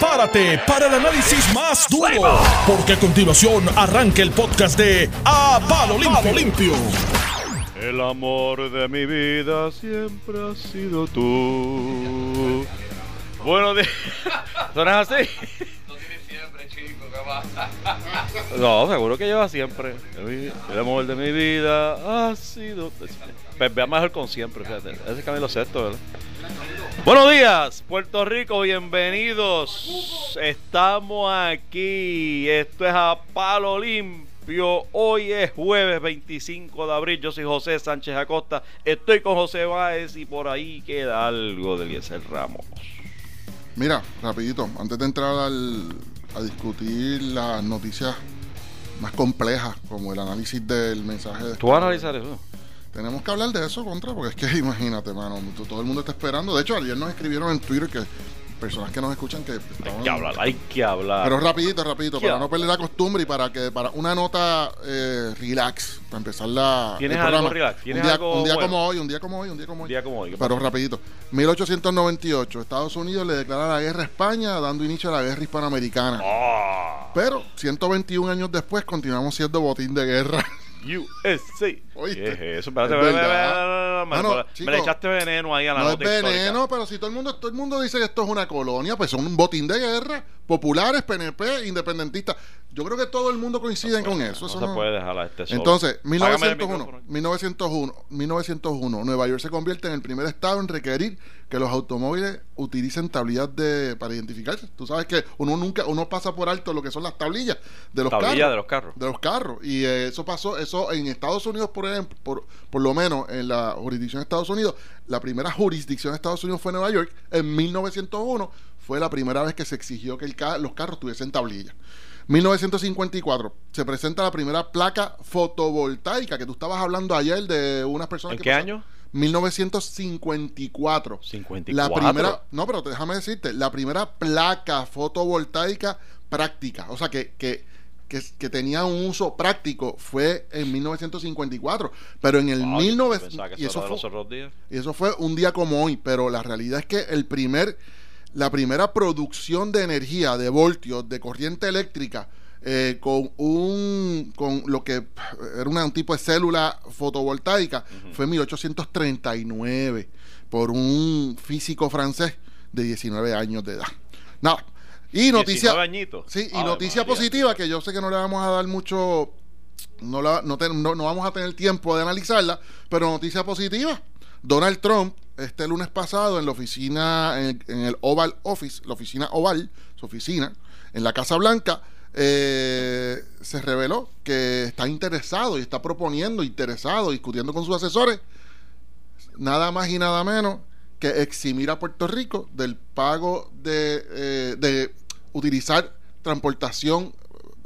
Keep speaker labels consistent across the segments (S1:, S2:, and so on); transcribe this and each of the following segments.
S1: prepárate para el análisis más duro, porque a continuación arranca el podcast de A Palo Limpio. Limpio.
S2: El amor de mi vida siempre ha sido tú. Buenos días. ¿Suena así?
S3: No tiene siempre, chico, ¿qué pasa?
S2: No, seguro que lleva siempre. El amor de mi vida ha sido. Pues vea mejor con siempre, fíjate. Ese es Camilo Sexto, ¿verdad? Buenos días, Puerto Rico, bienvenidos. Estamos aquí. Esto es a palo limpio. Hoy es jueves 25 de abril. Yo soy José Sánchez Acosta. Estoy con José Báez y por ahí queda algo de Eliezer Ramos.
S4: Mira, rapidito, antes de entrar al- a discutir las noticias más complejas, como el análisis del mensaje de...
S2: ¿Tú vas a analizar eso?
S4: Tenemos que hablar de eso, contra, porque es que imagínate, mano, todo el mundo está esperando. De hecho, ayer nos escribieron en Twitter que personas que nos escuchan que
S2: Hay que hablar, hay que hablar.
S4: Pero rapidito, rapidito,
S2: ¿Qué
S4: para no perder la costumbre y para que para una nota eh, relax, para empezar la
S2: ¿Tienes
S4: el
S2: algo relax? ¿Tienes
S4: un día,
S2: algo
S4: un día
S2: bueno?
S4: como hoy, un día como hoy, un día como hoy.
S2: Un día como hoy, ¿qué
S4: Pero rapidito. 1898, Estados Unidos le declara la guerra a España, dando inicio a la guerra hispanoamericana.
S2: Ah,
S4: Pero 121 años después continuamos siendo botín de guerra.
S2: USA.
S4: Oíste.
S2: ¿Qué es eso? Espérate,
S4: Es
S2: espérate,
S4: verdad.
S2: espérate, me-
S4: Mano,
S2: me-
S4: chico,
S2: me le echaste veneno ahí a la
S4: no es
S2: nota histórica.
S4: veneno, pero si todo el mundo todo el mundo dice que esto es una colonia, pues son un botín de guerra, populares, PNP, independentistas. Yo creo que todo el mundo coincide con eso.
S2: No
S4: eso
S2: se
S4: no-
S2: puede dejar a este solo.
S4: Entonces,
S2: Págame el
S4: 1901,
S2: micrófono.
S4: 1901, 1901, Nueva York se convierte en el primer estado en requerir que los automóviles utilicen tablillas de para identificarse. Tú sabes que uno nunca uno pasa por alto lo que son las tablillas de los
S2: Tablilla
S4: carros.
S2: de los carros.
S4: de los carros. Y eh, eso pasó, eso en Estados Unidos, por ejemplo, por, por lo menos en la jurisdicción de Estados Unidos, la primera jurisdicción de Estados Unidos fue Nueva York. En 1901 fue la primera vez que se exigió que el los carros tuviesen tablillas. 1954 se presenta la primera placa fotovoltaica que tú estabas hablando ayer de unas personas
S2: ¿En
S4: que
S2: qué
S4: pasaron-
S2: año?
S4: 1954.
S2: 54.
S4: La primera, no, pero déjame decirte, la primera placa fotovoltaica práctica, o sea, que, que, que, que tenía un uso práctico fue en 1954, pero en el
S2: Wow, yo
S4: 1900
S2: pensaba que
S4: y
S2: eso
S4: fue, y eso fue un día como hoy, pero la realidad es que el primer, la primera producción de energía, de voltios, de corriente eléctrica, eh, con un con lo que era una- un tipo de célula fotovoltaica, fue en 1839 por un físico francés de 19 años de edad. Nada. Y noticia,
S2: 19 añitos.
S4: Sí, y
S2: Ave
S4: noticia positiva, que yo sé que no le vamos a dar mucho, no, la- no, te- no- no vamos a tener tiempo de analizarla, pero noticia positiva. Donald Trump, este lunes pasado, en la oficina, en, en el Oval Office, la oficina Oval, su oficina, en la Casa Blanca, eh, se reveló que está interesado y está proponiendo, interesado, discutiendo con sus asesores, nada más y nada menos que eximir a Puerto Rico del pago de, eh, de utilizar transportación,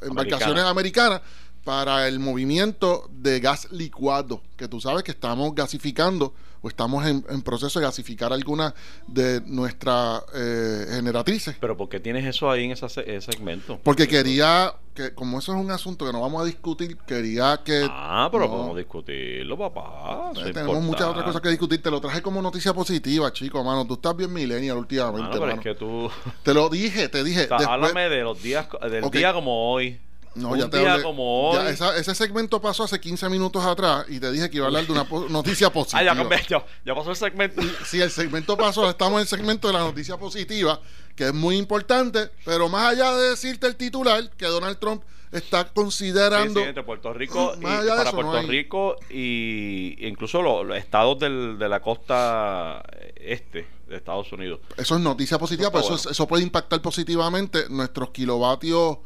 S4: eh, embarcaciones americanas para el movimiento de gas licuado, que tú sabes que estamos gasificando o estamos en, en proceso de gasificar algunas de nuestras eh, generatrices.
S2: Pero ¿por qué tienes eso ahí en esa se- ese segmento?
S4: Porque quería, que como eso es un asunto que no vamos a discutir, quería que...
S2: Ah, pero
S4: no,
S2: podemos discutirlo, papá. Eso
S4: eh,
S2: es
S4: tenemos muchas otras cosas que discutir. Te lo traje como noticia positiva, chico, mano. Tú estás bien millennial últimamente,
S2: Mano, pero
S4: mano.
S2: es que tú...
S4: Te lo dije, te dije.
S2: O sea,
S4: después-
S2: háblame de los días, del día como hoy.
S4: No,
S2: Un
S4: ya te
S2: día
S4: hablé.
S2: como hoy.
S4: Ya esa- ese segmento pasó hace 15 minutos atrás y te dije que iba a hablar de una po- noticia positiva.
S2: Ah, ya cambié, ya, ya pasó el segmento.
S4: Sí, el segmento pasó, estamos en el segmento de la noticia positiva, que es muy importante, pero más allá de decirte el titular, que Donald Trump está considerando...
S2: sí, entre Puerto Rico y para
S4: eso, no
S2: Puerto
S4: hay-
S2: Rico y incluso los, los estados del- de la costa este de Estados Unidos.
S4: Eso es noticia positiva, pero eso, eso puede impactar positivamente nuestros kilovatios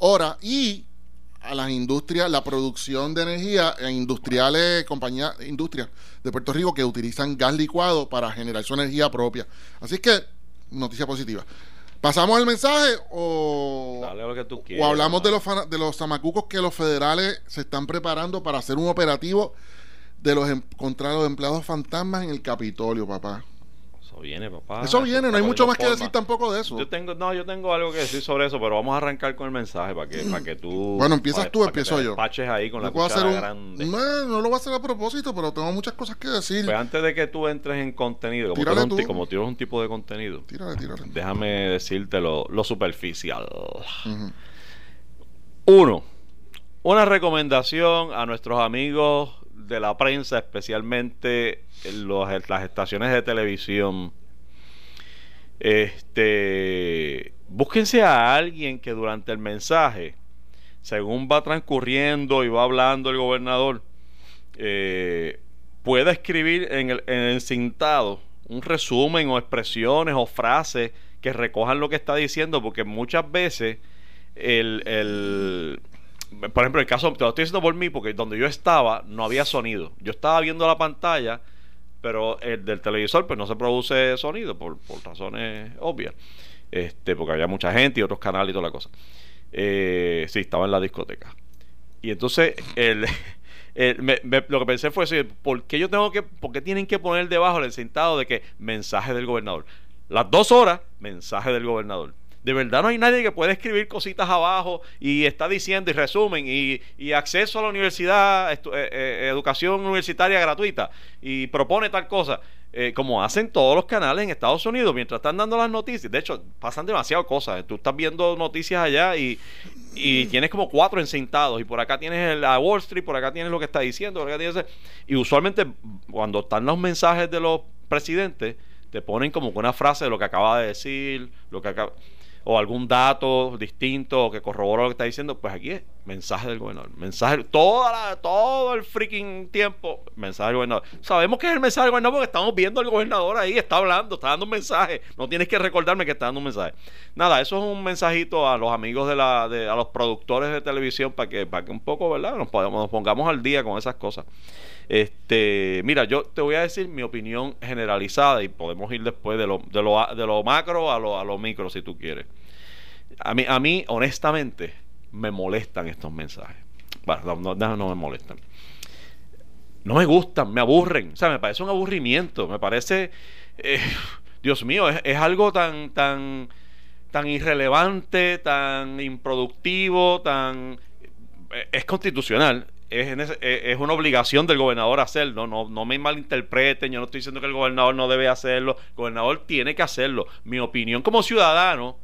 S4: hora y a las industrias, la producción de energía en industriales, compañías, industrias de Puerto Rico que utilizan gas licuado para generar su energía propia. Así que, noticia positiva. ¿Pasamos al mensaje o,
S2: Dale lo que tú quieras.
S4: o hablamos de los, de los zamacucos que los federales se están preparando para hacer un operativo de los em- contra los empleados fantasmas en el Capitolio, papá?
S2: Eso viene, papá.
S4: Eso viene, no hay mucho más que decir tampoco de eso.
S2: Yo tengo, no, yo tengo algo que decir sobre eso, pero vamos a arrancar con el mensaje para que, para que tú.
S4: Bueno, empiezas
S2: para-
S4: tú,
S2: para
S4: empiezo
S2: te
S4: yo.
S2: despaches ahí con la
S4: puedo hacer
S2: cuchara
S4: un-
S2: grande.
S4: No, no lo voy a hacer a propósito, pero tengo muchas cosas que decir.
S2: Pues antes de que tú entres en contenido, como tú,
S4: Tírale
S2: eres un, ti-
S4: tú.
S2: como tú eres un tipo de contenido,
S4: Tírale, tírale.
S2: déjame decirte lo, lo superficial. Uno, una recomendación a nuestros amigos de la prensa, especialmente las estaciones de televisión. Este, búsquense a alguien que durante el mensaje, según va transcurriendo y va hablando el gobernador, eh, pueda escribir en el, en el encintado un resumen o expresiones o frases que recojan lo que está diciendo, porque muchas veces el- por ejemplo, el caso, te lo estoy diciendo por mí, porque donde yo estaba no había sonido. Yo estaba viendo la pantalla, pero el del televisor pues no se produce sonido por, por razones obvias. Este, porque había mucha gente y otros canales y toda la cosa. Eh, sí, estaba en la discoteca. Y entonces el, lo que pensé fue ¿por qué yo tengo que, por qué tienen que poner debajo el sentado de que mensaje del gobernador? Las dos horas, mensaje del gobernador. De verdad no hay nadie que pueda escribir cositas abajo y está diciendo y resumen y, acceso a la universidad, eh, eh, educación universitaria gratuita y propone tal cosa. eh, como hacen todos los canales en Estados Unidos mientras están dando las noticias. De hecho, pasan demasiadas cosas. Tú estás viendo noticias allá y, y tienes como cuatro encintados. Y por acá tienes el, a Wall Street, por acá tienes lo que está diciendo. por acá tienes- y usualmente, cuando están los mensajes de los presidentes, te ponen como una frase de lo que acaba de decir, lo que acaba o algún dato distinto que corrobora lo que está diciendo, pues aquí es mensaje del gobernador. Mensaje, toda la- todo el freaking tiempo, mensaje del gobernador. Sabemos que es el mensaje del gobernador porque estamos viendo al gobernador ahí, está hablando, está dando un mensaje. No tienes que recordarme que está dando un mensaje. Nada, eso es un mensajito a los amigos de la, de, a los productores de televisión para que, para que un poco, ¿verdad? Nos pongamos al día con esas cosas. Este, mira, yo te voy a decir mi opinión generalizada y podemos ir después de lo, de lo, de macro a lo, a lo micro si tú quieres. A mí, a mí, honestamente, me molestan estos mensajes. Bueno, no, no, no me molestan. No me gustan, me aburren. O sea, me parece un aburrimiento. Me parece. eh, Dios mío, es, es algo tan, tan, tan irrelevante, tan improductivo, tan. eh, Es constitucional. Es, eh, es una obligación del gobernador hacerlo. No, no me malinterpreten. Yo no estoy diciendo que el gobernador no debe hacerlo. El gobernador tiene que hacerlo. Mi opinión como ciudadano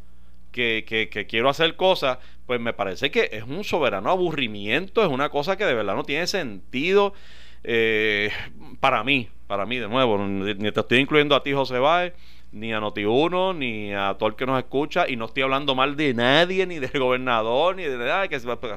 S2: que, que- que quiero hacer cosas, pues me parece que es un soberano aburrimiento, es una cosa que de verdad no tiene sentido eh, para mí, para mí de nuevo, ni te estoy incluyendo a ti José Báez, ni a Noti1, ni a todo el que nos escucha, y no estoy hablando mal de nadie, ni del gobernador, ni de nada, que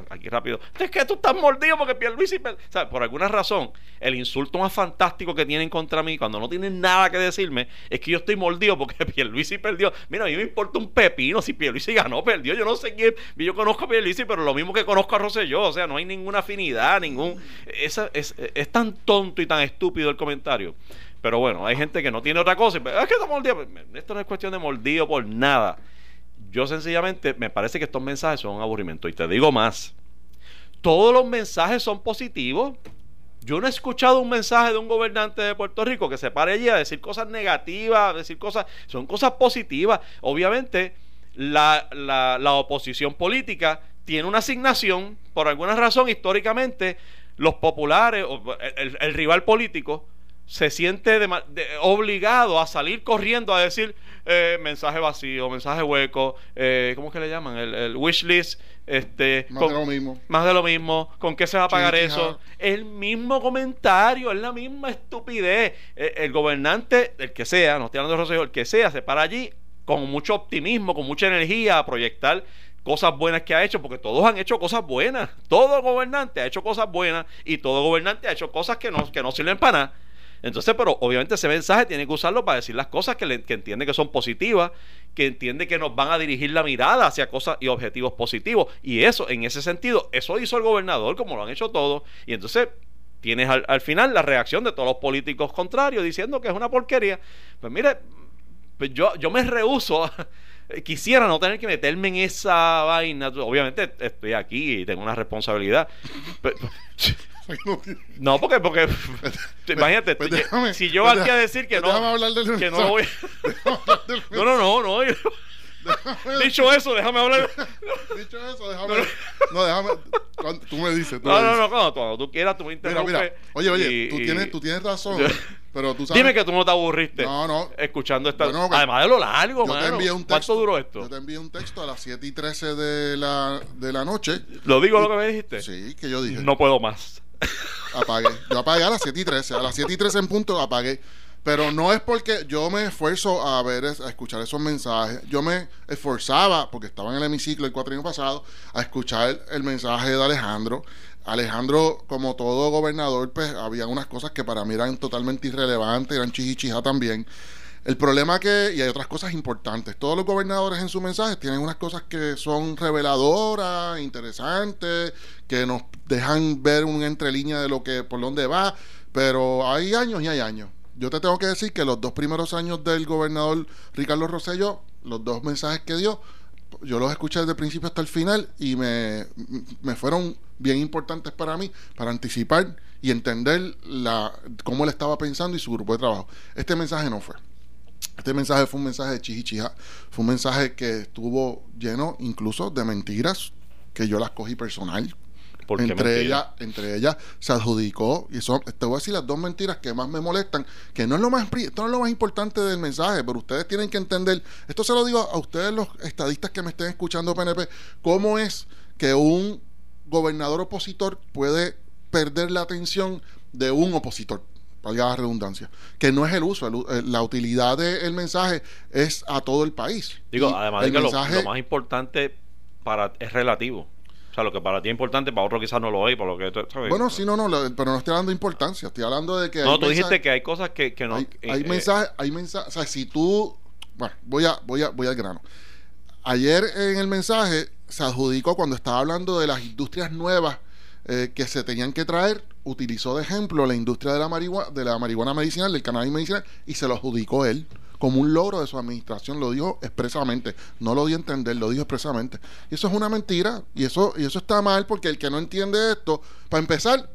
S2: aquí rápido, es que tú estás mordido porque Pierluisi, per-". o sea, por alguna razón, el insulto más fantástico que tienen contra mí, cuando no tienen nada que decirme, es que yo estoy mordido porque Pierluisi perdió. Mira, a mí me importa un pepino si Pierluisi ganó, perdió, yo no sé quién, yo conozco a Pierluisi, pero lo mismo que conozco a Rosselló, o sea, no hay ninguna afinidad, ningún... Esa, es, es tan tonto y tan estúpido el comentario. Pero bueno, hay gente que no tiene otra cosa. Esto no es cuestión de mordido por nada. Yo sencillamente me parece que estos mensajes son un aburrimiento. Y te digo más. Todos los mensajes son positivos. Yo no he escuchado un mensaje de un gobernante de Puerto Rico que se pare allí a decir cosas negativas, decir cosas, son cosas positivas. Obviamente, la, la- oposición política tiene una asignación, por alguna razón, históricamente, los populares, o el rival político, se siente de- obligado a salir corriendo a decir eh, mensaje vacío, mensaje hueco, eh, ¿cómo es que le llaman? El, el wish list, este,
S4: Más
S2: con-
S4: de lo mismo.
S2: más de lo mismo, ¿con qué se va a pagar eso? El mismo comentario, es la misma estupidez. El, el gobernante, el que sea, no estoy hablando de Rosselló, el que sea, se para allí con mucho optimismo, con mucha energía a proyectar cosas buenas que ha hecho, porque todos han hecho cosas buenas. Todo gobernante ha hecho cosas buenas y todo gobernante ha hecho cosas que no, que no sirven para nada. Entonces, pero obviamente ese mensaje tiene que usarlo para decir las cosas que, le- que entiende que son positivas, que entiende que nos van a dirigir la mirada hacia cosas y objetivos positivos. Y eso, en ese sentido, eso hizo el gobernador, como lo han hecho todos. Y entonces tienes al, al final la reacción de todos los políticos contrarios diciendo que es una porquería. Pues mire, pues yo, yo me rehuso. Quisiera no tener que meterme en esa vaina. Obviamente estoy aquí y tengo una responsabilidad. Pero,
S4: No
S2: porque, porque imagínate,
S4: Pues déjame-
S2: si yo
S4: pues
S2: aquí a decir que
S4: pues
S2: no,
S4: hablar del
S2: que no lo voy.
S4: Del
S2: No, no, no, no. yo-. Dicho eso, déjame hablar.
S4: Dicho eso, déjame. No, déjame. Tú me dices. Tú
S2: No,
S4: me
S2: no,
S4: dices.
S2: no, cuando, cuando tú quieras, tú me interrumpes.
S4: mira. Oye, oye,
S2: y-
S4: tú, tienes, tú tienes razón. pero tú sabes.
S2: Dime que tú no te aburriste.
S4: No, no.
S2: Escuchando esta.
S4: Bueno,
S2: Además de lo largo,
S4: Yo te
S2: mano.
S4: envié un texto.
S2: ¿Cuánto duró esto?
S4: Yo te envié un texto a las 7 y 13 de la, de la noche.
S2: ¿Lo digo lo que me dijiste?
S4: Sí, que yo dije.
S2: No puedo más.
S4: Apagué. Yo apagué a las 7 y 13. A las 7 y 13 en punto apagué. Pero no es porque yo me esfuerzo a ver, a escuchar esos mensajes. Yo me esforzaba, porque estaba en el hemiciclo el cuatro años pasado, a escuchar el mensaje de Alejandro. Alejandro, como todo gobernador, pues había unas cosas que para mí eran totalmente irrelevantes, eran chichichija también. El problema que, y hay otras cosas importantes, todos los gobernadores en sus mensajes tienen unas cosas que son reveladoras, interesantes, que nos dejan ver una entrelínea de lo que, por dónde va, pero hay años y hay años. Yo te tengo que decir que los dos primeros años del gobernador Ricardo Rosselló, los dos mensajes que dio, yo los escuché desde el principio hasta el final y me, me fueron bien importantes para mí, para anticipar y entender la, cómo él estaba pensando y su grupo de trabajo. Este mensaje no fue. Este mensaje fue un mensaje de chichichija, fue un mensaje que estuvo lleno incluso de mentiras, que yo las cogí personal.
S2: ¿Por
S4: entre
S2: mentira?
S4: ellas, entre ellas se adjudicó, y son, te voy a decir las dos mentiras que más me molestan, que no es lo más esto no es lo más importante del mensaje, pero ustedes tienen que entender, esto se lo digo a ustedes los estadistas que me estén escuchando PNP, cómo es que un gobernador opositor puede perder la atención de un opositor, valga la redundancia, que no es el uso, el eh, la utilidad del mensaje es a todo el país.
S2: Digo,
S4: Y
S2: además de que lo-
S4: mensaje-
S2: lo, más importante para es relativo. O sea, lo que para ti es importante, para otro quizás no lo es, lo que sabes.
S4: Bueno, sí, no, no, lo- pero no estoy hablando de importancia, estoy hablando de que...
S2: No, tú dijiste
S4: mensajes-
S2: que hay cosas que, que no.
S4: hay,
S2: eh,
S4: hay
S2: eh,
S4: mensajes, hay mensajes, o sea, si tú, bueno, voy a, voy a, voy al grano. Ayer en el mensaje se adjudicó cuando estaba hablando de las industrias nuevas eh, que se tenían que traer, utilizó de ejemplo la industria de la marihuana, de la marihuana medicinal, del cannabis medicinal, y se lo adjudicó él como un logro de su administración, lo dijo expresamente, no lo dio a entender, lo dijo expresamente. Y eso es una mentira, y eso, y eso está mal, porque el que no entiende esto, para empezar,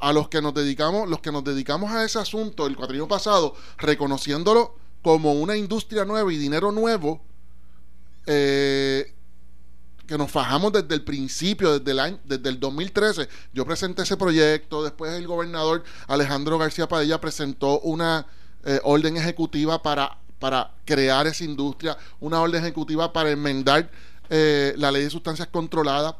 S4: a los que nos dedicamos, los que nos dedicamos a ese asunto el cuatrienio pasado, reconociéndolo como una industria nueva y dinero nuevo, eh, que nos fajamos desde el principio, desde el año, desde el 2013. Yo presenté ese proyecto, después el gobernador Alejandro García Padilla presentó una eh, orden ejecutiva para, para crear esa industria, una orden ejecutiva para enmendar eh, la ley de sustancias controladas.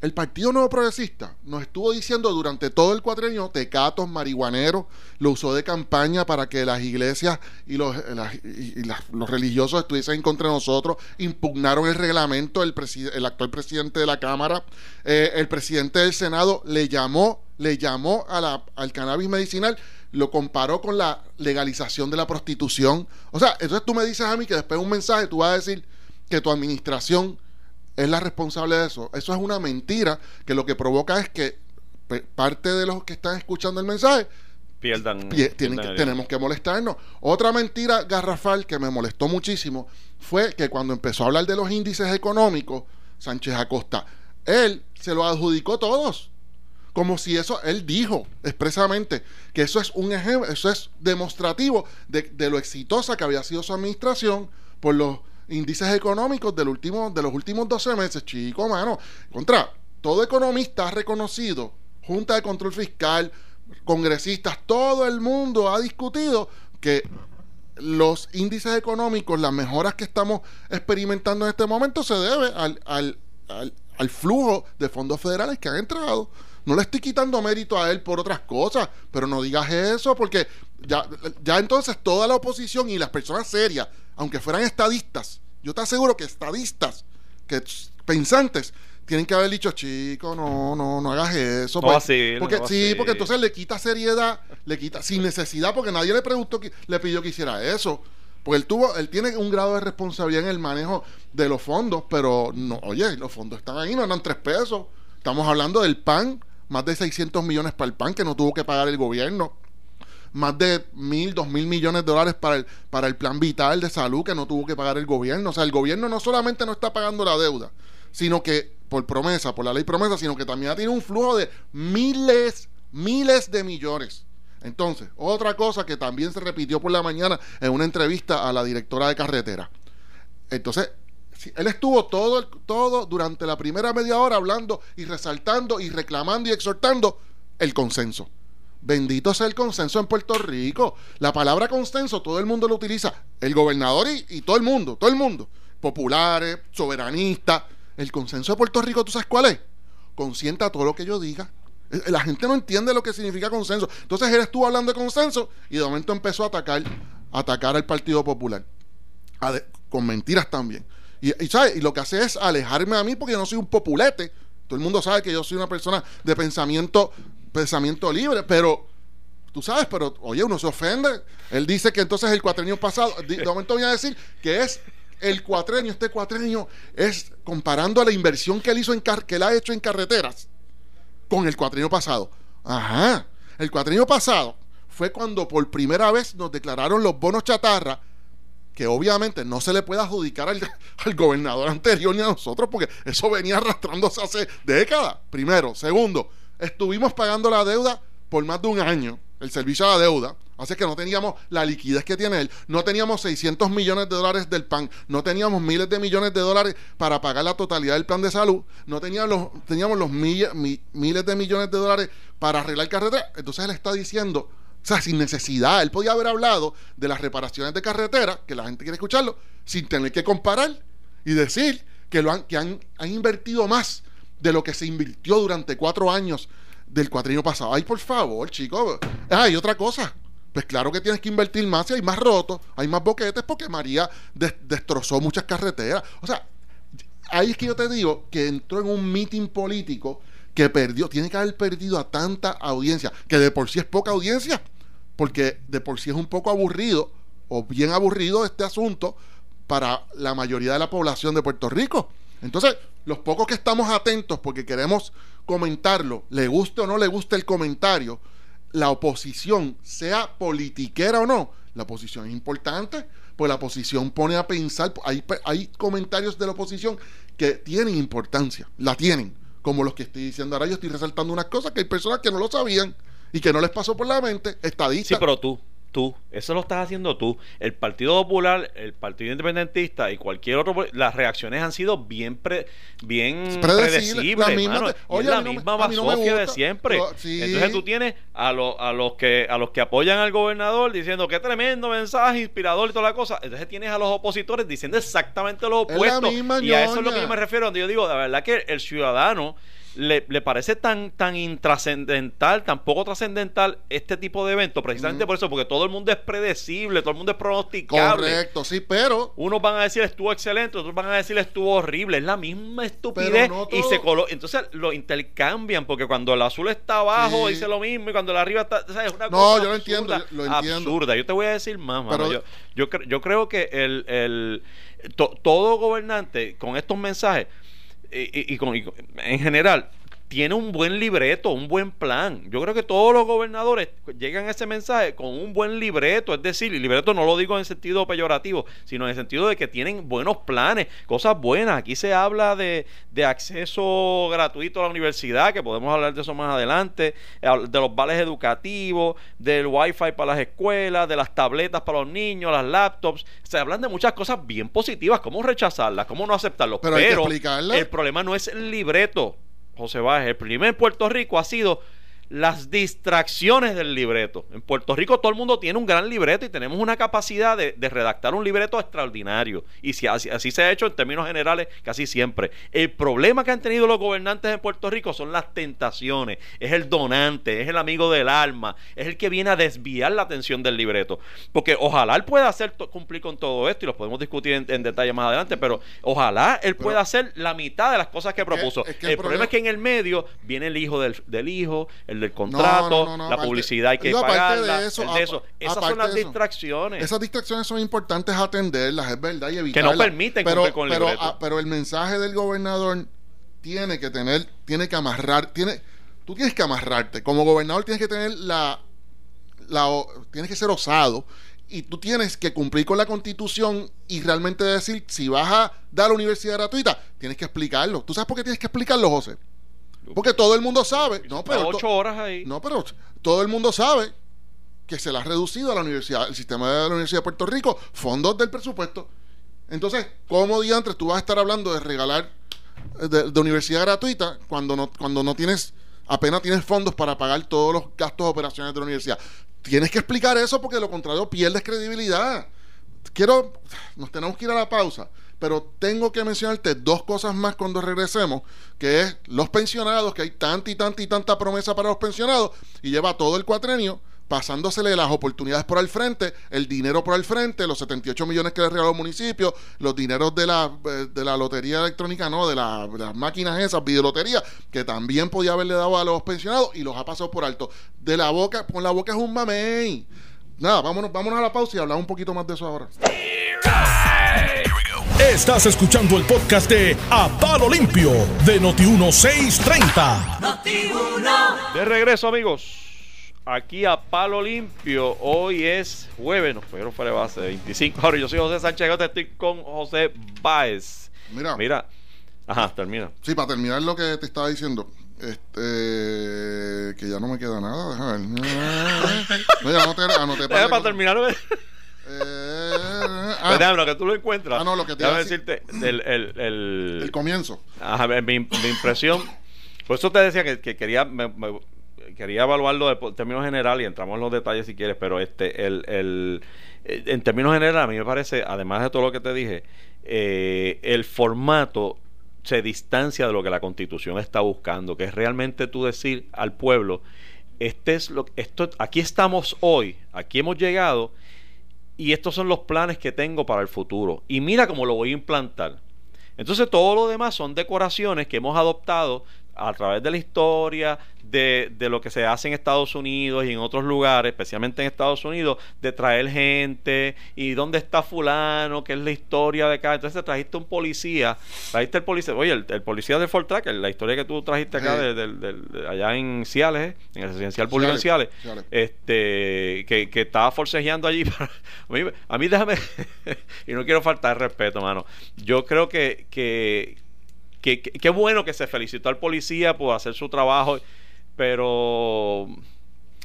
S4: El Partido Nuevo Progresista nos estuvo diciendo durante todo el cuatrenio tecatos, marihuaneros, lo usó de campaña para que las iglesias y los, eh, y- los religiosos estuviesen en contra de nosotros, impugnaron el reglamento, el, el actual presidente de la Cámara, eh, el presidente del Senado le llamó, le llamó al cannabis medicinal, lo comparó con la legalización de la prostitución. O sea, entonces tú me dices a mí que después de un mensaje tú vas a decir que tu administración es la responsable de eso. Eso es una mentira que lo que provoca es que parte de los que están escuchando el mensaje
S2: pierdan.
S4: pie- tienen
S2: pierdan
S4: que- tenemos que molestarnos. Otra mentira garrafal que me molestó muchísimo fue que cuando empezó a hablar de los índices económicos, Sánchez Acosta, él se lo adjudicó todos. Como si eso, él dijo expresamente que eso es un ejemplo, eso es demostrativo de, de lo exitosa que había sido su administración por los índices económicos del último, de los últimos 12 meses, chico, mano. Contra, todo economista ha reconocido, Junta de Control Fiscal, congresistas, todo el mundo ha discutido que los índices económicos, las mejoras que estamos experimentando en este momento se debe al, al, al, al flujo de fondos federales que han entrado. No le estoy quitando mérito a él por otras cosas, pero no digas eso porque ya, ya entonces toda la oposición y las personas serias, aunque fueran estadistas, yo te aseguro que estadistas, que pensantes, tienen que haber dicho, chico, no, no, no hagas eso.
S2: No
S4: pues,
S2: vaciles,
S4: porque,
S2: no
S4: sí, porque entonces le quita seriedad, le quita sin necesidad, porque nadie le preguntó, que- le pidió que hiciera eso. Porque él tuvo, él tiene un grado de responsabilidad en el manejo de los fondos, pero no, oye, los fondos están ahí, no eran tres pesos. Estamos hablando del PAN, más de 600 millones para el PAN que no tuvo que pagar el gobierno. Más de mil, dos mil millones de dólares para el, para el plan vital de salud que no tuvo que pagar el gobierno. O sea, el gobierno no solamente no está pagando la deuda, sino que por promesa, por la ley promesa, sino que también tenido un flujo de miles, miles de millones. Entonces, otra cosa que también se repitió por la mañana en una entrevista a la directora de carretera. Entonces, él estuvo todo, todo durante la primera media hora hablando y resaltando y reclamando y exhortando el consenso. Bendito sea el consenso en Puerto Rico. La palabra consenso todo el mundo lo utiliza. El gobernador y, todo el mundo, todo el mundo. Populares, soberanistas. El consenso de Puerto Rico, ¿tú sabes cuál es? Consienta todo lo que yo diga. Eh, La gente no entiende lo que significa consenso. Entonces él estuvo hablando de consenso y de momento empezó a atacar, a atacar al Partido Popular. Con mentiras también. Y, ¿sabes? y lo que hace es alejarme a mí porque yo no soy un populete. Todo el mundo sabe que yo soy una persona de pensamiento, pensamiento libre, pero tú sabes, pero oye, uno se ofende. Él dice que entonces el cuatrenio pasado, de momento voy a decir que es el cuatrenio, este cuatrenio es comparando a la inversión que él hizo en que él ha hecho en carreteras con el cuatrenio pasado. Ajá. El cuatrenio pasado fue cuando por primera vez nos declararon los bonos chatarra, que obviamente no se le puede adjudicar al, al gobernador anterior ni a nosotros, porque eso venía arrastrándose hace décadas. Primero. Segundo, estuvimos pagando la deuda por más de un año, el servicio a la deuda. Así que no teníamos la liquidez que tiene él. No teníamos 600 millones de dólares del PAN. No teníamos miles de millones de dólares para pagar la totalidad del plan de salud. No teníamos los, teníamos los miles de millones de dólares para arreglar carretera. Entonces él está diciendo, sea, sin necesidad. Él podía haber hablado de las reparaciones de carretera, que la gente quiere escucharlo, sin tener que comparar y decir que, lo han, que han, han invertido más de lo que se invirtió durante cuatro años del cuatrino pasado. Ay, por favor, chicos. Ah, y otra cosa. Pues claro que tienes que invertir más y hay más rotos, hay más boquetes porque María des- destrozó muchas carreteras. O sea, ahí es que yo te digo que entró en un meeting político que perdió, tiene que haber perdido a tanta audiencia, que de por sí es poca audiencia, porque de por sí es un poco aburrido o bien aburrido este asunto para la mayoría de la población de Puerto Rico. Entonces, los pocos que estamos atentos porque queremos comentarlo, le guste o no le guste el comentario, la oposición, sea politiquera o no, la oposición es importante, pues la oposición pone a pensar, hay, hay comentarios de la oposición que tienen importancia, la tienen, como los que estoy diciendo ahora, yo estoy resaltando unas cosas que hay personas que no lo sabían y que no les pasó por la mente,
S2: Sí,
S4: estadistas.
S2: pero tú, tú, eso lo estás haciendo tú. El Partido Popular, el Partido Independentista y cualquier otro, las reacciones han sido bien pre- bien
S4: Predecible,
S2: predecibles,
S4: la misma oye,
S2: la
S4: mí no me-
S2: misma
S4: no
S2: de siempre.
S4: pero- sí.
S2: Entonces tú tienes a, los a los que a los que apoyan al gobernador diciendo qué tremendo mensaje inspirador y toda la cosa. Entonces tienes a los opositores diciendo exactamente lo opuesto. Y a eso es lo que yo me refiero. Donde yo digo, la verdad que el ciudadano le, le parece tan, tan intrascendental, tan poco trascendental este tipo de evento, precisamente por eso, porque todo el mundo es predecible, todo el mundo es pronosticable.
S4: Correcto, sí, pero
S2: Unos van a decir estuvo excelente, otros van a decir estuvo horrible. Es la misma estupidez.
S4: No
S2: y
S4: todo-
S2: se colo entonces lo intercambian, porque cuando el azul está abajo
S4: Sí.
S2: dice lo mismo y cuando el arriba está. o sea, es una
S4: No,
S2: cosa
S4: yo lo
S2: absurda,
S4: entiendo, yo lo entiendo.
S2: Absurda. Yo te voy a decir más, mano.
S4: Pero-
S2: yo, yo, cre- yo creo que el, el to- todo gobernante con estos mensajes y, y- con- y en general tiene un buen libreto, un buen plan. Yo creo que todos los gobernadores llegan a ese mensaje con un buen libreto, es decir, y libreto no lo digo en sentido peyorativo, sino en el sentido de que tienen buenos planes, cosas buenas. Aquí se habla de, de acceso gratuito a la universidad, que podemos hablar de eso más adelante, de los vales educativos, del wifi para las escuelas, de las tabletas para los niños, las laptops. Se hablan de muchas cosas bien positivas, cómo rechazarlas, cómo no aceptarlas.
S4: Pero hay que explicarlas.
S2: el problema no es el libreto, José Báez. El en Puerto Rico ha sido las distracciones del libreto. En Puerto Rico todo el mundo tiene un gran libreto y tenemos una capacidad de, de redactar un libreto extraordinario. Y si así, así se ha hecho en términos generales casi siempre. El problema que han tenido los gobernantes en Puerto Rico son las tentaciones. Es el donante, es el amigo del alma, es el que viene a desviar la atención del libreto. Porque ojalá él pueda hacer cumplir con todo esto y lo podemos discutir en, en detalle más adelante, pero ojalá él pueda hacer la mitad de las cosas que propuso.
S4: es que
S2: el,
S4: el
S2: problema
S4: problema-
S2: es que en el medio viene el hijo del, del hijo, el del contrato,
S4: no, no, no,
S2: la
S4: aparte-
S2: publicidad hay que
S4: digo, aparte
S2: pagarla,
S4: de eso,
S2: el de eso. Esas son las
S4: eso,
S2: distracciones.
S4: Esas distracciones son importantes atenderlas, es verdad, y evitarlas.
S2: permiten
S4: pero,
S2: cumplir con el
S4: pero, ah, pero el mensaje del gobernador tiene que tener, tiene que amarrar, tiene, tú tienes que amarrarte. Como gobernador tienes que tener la, la tienes que ser osado y tú tienes que cumplir con la constitución y realmente decir si vas a dar universidad gratuita, tienes que explicarlo. ¿Tú sabes por qué tienes que explicarlo, José? Porque todo el mundo sabe. No, pero
S2: ocho horas ahí.
S4: No, pero todo el mundo sabe que se le ha reducido a la universidad, el sistema de la Universidad de Puerto Rico, fondos del presupuesto. Entonces, ¿cómo diantres tú vas a estar hablando de regalar eh, de, universidad gratuita cuando no, cuando no tienes, apenas tienes fondos para pagar todos los gastos de operaciones de la universidad? Tienes que explicar eso porque de lo contrario pierdes credibilidad. Quiero, nos tenemos que ir a la pausa, pero tengo que mencionarte dos cosas más cuando regresemos, que es los pensionados, que hay tanta y tanta y tanta promesa para los pensionados, y lleva todo el cuatrenio pasándosele las oportunidades por el frente, el dinero por el frente, los 78 millones que le regaló el municipio, los dineros de la, eh, de la lotería electrónica, no, de, las máquinas esas, videolotería, que también podía haberle dado a los pensionados y los ha pasado por alto. De la boca, con la boca es un mamey. Nada, vámonos, vámonos a la pausa y hablamos un poquito más de eso ahora.
S1: Estás escuchando el podcast de A Palo Limpio de Noti1630.
S2: De regreso, amigos aquí a Palo Limpio. Hoy es jueves, no pero fue de base, 25 ahora Yo soy José Sánchez, yo estoy con José Báez.
S4: Mira.
S2: Mira. Ajá, termina.
S4: Sí, para terminar lo que te estaba diciendo. Este. Que ya no me queda nada, déjame ver. No, ya anoté, anoté
S2: para, para terminar. Eh, ah, déjame, que tú lo encuentras.
S4: Ah, no, lo que te iba
S2: a decirte el, el, el,
S4: el comienzo.
S2: Ajá, mi, mi impresión. Por eso te decía que, que quería. Me, me, quería evaluarlo en términos general y entramos en los detalles si quieres, pero este el, el eh, en términos generales a mí me parece, además de todo lo que te dije, eh, el formato se distancia de lo que la Constitución está buscando, que es realmente tú decir al pueblo, este es lo esto aquí estamos hoy, aquí hemos llegado y estos son los planes que tengo para el futuro y mira cómo lo voy a implantar. Entonces todo lo demás son decoraciones que hemos adoptado a través de la historia, de, de, lo que se hace en Estados Unidos y en otros lugares, especialmente en Estados Unidos, de traer gente y dónde está fulano, qué es la historia de acá. Entonces trajiste un policía, trajiste el policía, oye, el, policía de Fort Tracker, la historia que tú trajiste acá de, allá en Ciales, ¿eh? en el residencial público en Ciales, este, que, que, estaba forcejeando allí. a, mí, déjame, y no quiero faltar respeto, mano. Yo creo que, que qué bueno que se felicitó al policía por hacer su trabajo, pero...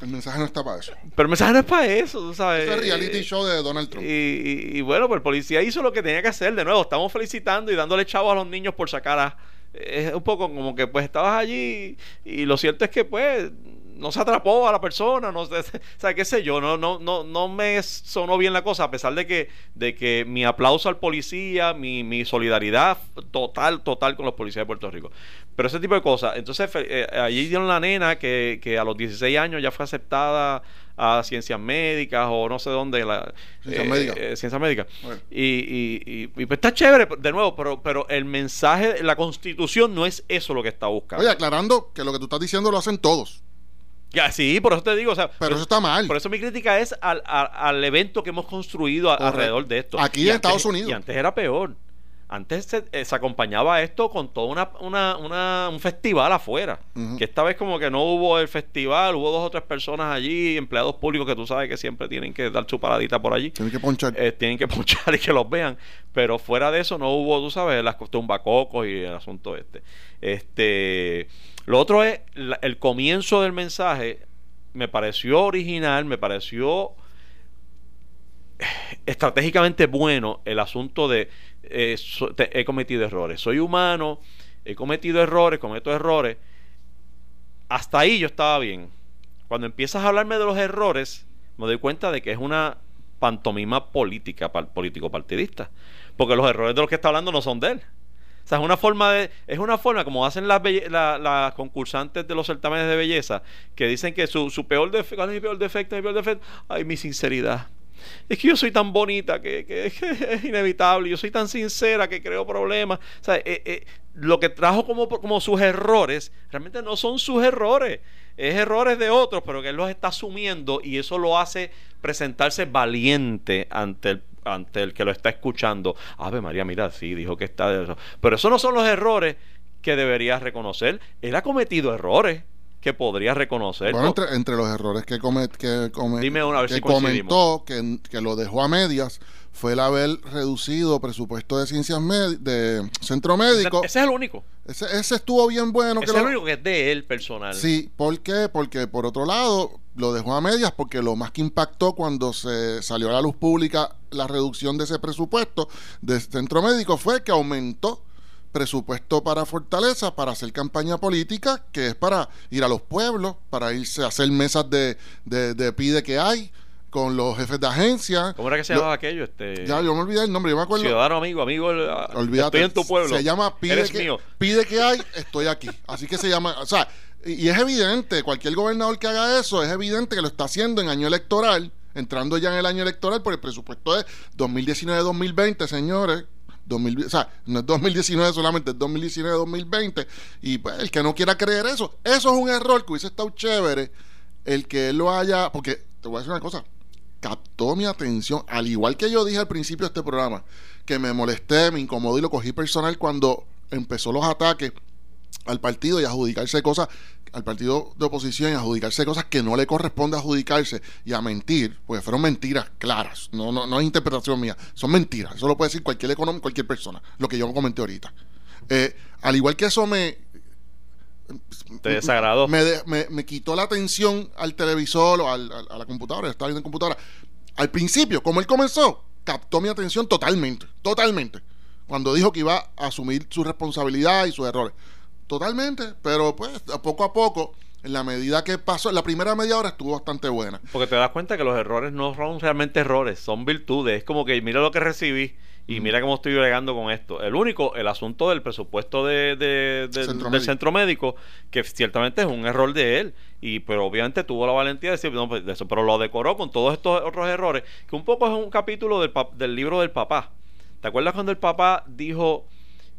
S4: El mensaje no está para eso.
S2: Pero el mensaje no es para eso, tú sabes.
S4: Es el reality show de Donald Trump.
S2: Y, bueno, pues el policía hizo lo que tenía que hacer. De nuevo, estamos felicitando y dándole chavo a los niños por sacar a... Es un poco como que pues estabas allí y lo cierto es que pues no se atrapó a la persona, no sé, o sea, qué sé yo, no, no, no, no me sonó bien la cosa, a pesar de que, de que mi aplauso al policía, mi, mi solidaridad total, total con los policías de Puerto Rico. Pero ese tipo de cosas. Entonces, eh, allí dieron la nena que, que a los 16 años ya fue aceptada a ciencias médicas o no sé dónde la
S4: ciencias médicas
S2: eh, ciencia médica. y, y, y, pues está chévere de nuevo pero pero el mensaje la constitución no es eso lo que está buscando
S4: oye aclarando que lo que tú estás diciendo lo hacen todos
S2: ya, sí, por eso te digo, o sea,
S4: pero eso está mal.
S2: Por eso mi crítica es al, al, evento que hemos construido alrededor de esto.
S4: Aquí en Estados Unidos.
S2: Y antes era peor. Antes se, eh, se acompañaba esto con todo una, una, una, un festival afuera. Que esta vez como que no hubo el festival, hubo dos o tres personas allí, empleados públicos que tú sabes que siempre tienen que dar su paradita por allí.
S4: Tienen que ponchar.
S2: Eh, tienen que ponchar y que los vean. Pero fuera de eso no hubo, tú sabes, las tumbacocos y el asunto este. Este lo otro es el comienzo del mensaje. Me pareció original, me pareció estratégicamente bueno el asunto de eh, he cometido errores. Soy humano, he cometido errores, cometo errores. Hasta ahí yo estaba bien. Cuando empiezas a hablarme de los errores, me doy cuenta de que es una pantomima política, político partidista. Porque los errores de los que está hablando no son de él. O sea, es una forma de, es una forma como hacen las, concursantes de los certámenes de belleza, que dicen que su, peor defecto, ¿cuál es mi peor defecto? Mi peor defecto, ay, mi sinceridad. Es que yo soy tan bonita que, es inevitable, yo soy tan sincera que creo problemas. Eh, eh, lo que trajo como, sus errores, realmente no son sus errores, es errores de otros, pero que él los está asumiendo y eso lo hace presentarse valiente ante el que lo está escuchando, Ave María, mira, sí, dijo que está... Pero esos no son los errores que deberías reconocer. Él ha cometido errores. Que podría reconocer.
S4: Bueno, entre, entre los errores que, come, que, come-
S2: Dime
S4: que
S2: si
S4: comentó, que, que lo dejó a medias, fue el haber reducido presupuesto de ciencias de centro médico.
S2: Ese es el único.
S4: Ese, ese estuvo bien bueno. que
S2: ese es el único que es de él personal.
S4: Sí, ¿por qué? Porque por otro lado lo dejó a medias porque lo más que impactó cuando se salió a la luz pública la reducción de ese presupuesto de centro médico fue que aumentó presupuesto para Fortaleza para hacer campaña política, que es para ir a los pueblos, para irse a hacer mesas de, de, de pide que hay con los jefes de agencia.
S2: ¿Cómo era que se llamaba aquello? Este,
S4: Ya, yo me olvidé el nombre, yo me acuerdo.
S2: Ciudadano amigo, amigo, ah,
S4: Olvídate.
S2: estoy en tu pueblo.
S4: Se llama Pide
S2: Eres
S4: que,
S2: mío.
S4: Pide que hay, estoy aquí. Así que se llama, o sea, y, y es evidente, cualquier gobernador que haga eso, es evidente que lo está haciendo en año electoral, entrando ya en el año electoral, porque el presupuesto es 2019-2020, señores. 2000, o sea, no es 2019 solamente, es 2019-2020. Y pues el que no quiera creer eso, eso es un error que hubiese estado chévere el que él lo haya, porque te voy a decir una cosa, captó mi atención, al igual que yo dije al principio de este programa, que me molesté, me incomodó y lo cogí personal cuando empezó los ataques al partido y adjudicarse cosas, al partido de oposición y adjudicarse cosas que no le corresponde adjudicarse y a mentir, pues fueron mentiras claras, no, no, no es interpretación mía, son mentiras, eso lo puede decir cualquier económico, cualquier persona, lo que yo comenté ahorita. Eh, al igual que eso me,
S2: Te desagradó.
S4: me, me- me quitó la atención al televisor o al- al- a la computadora, estaba viendo en computadora. Al principio, como él comenzó, captó mi atención totalmente, totalmente. Cuando dijo que iba a asumir su responsabilidad y sus errores. Totalmente, pero pues poco a poco, en la medida que pasó, la primera media hora estuvo bastante buena.
S2: Porque te das cuenta que los errores no son realmente errores, son virtudes. Es como que mira lo que recibí y mira cómo estoy bregando con esto. El único, el asunto del presupuesto de,
S4: Centro
S2: del
S4: médico.
S2: centro médico, que ciertamente es un error de él. Y pero obviamente tuvo la valentía de decir, no, pues, de eso, pero lo decoró con todos estos otros errores, que un poco es un capítulo del, del libro del papá. ¿Te acuerdas cuando el papá dijo,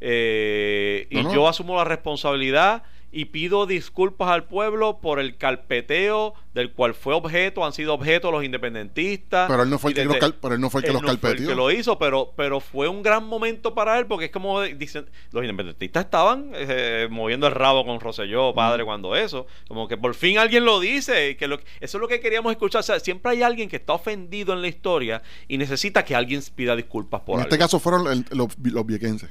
S2: eh, y
S4: No,
S2: yo asumo la responsabilidad y pido disculpas al pueblo por el carpeteo del cual fue objeto, han sido objeto los independentistas.
S4: Pero él no fue el que los
S2: desde-
S4: cal- pero él no fue el que
S2: él
S4: los
S2: no fue el que lo hizo, pero, pero fue un gran momento para él porque es como dicen, los independentistas estaban eh, moviendo el rabo con Rosselló, padre, cuando eso, como que por fin alguien lo dice, y que lo- eso es lo que queríamos escuchar. O sea, siempre hay alguien que está ofendido en la historia y necesita que alguien pida disculpas por
S4: en
S2: algo.
S4: este caso fueron el- los, los viequenses.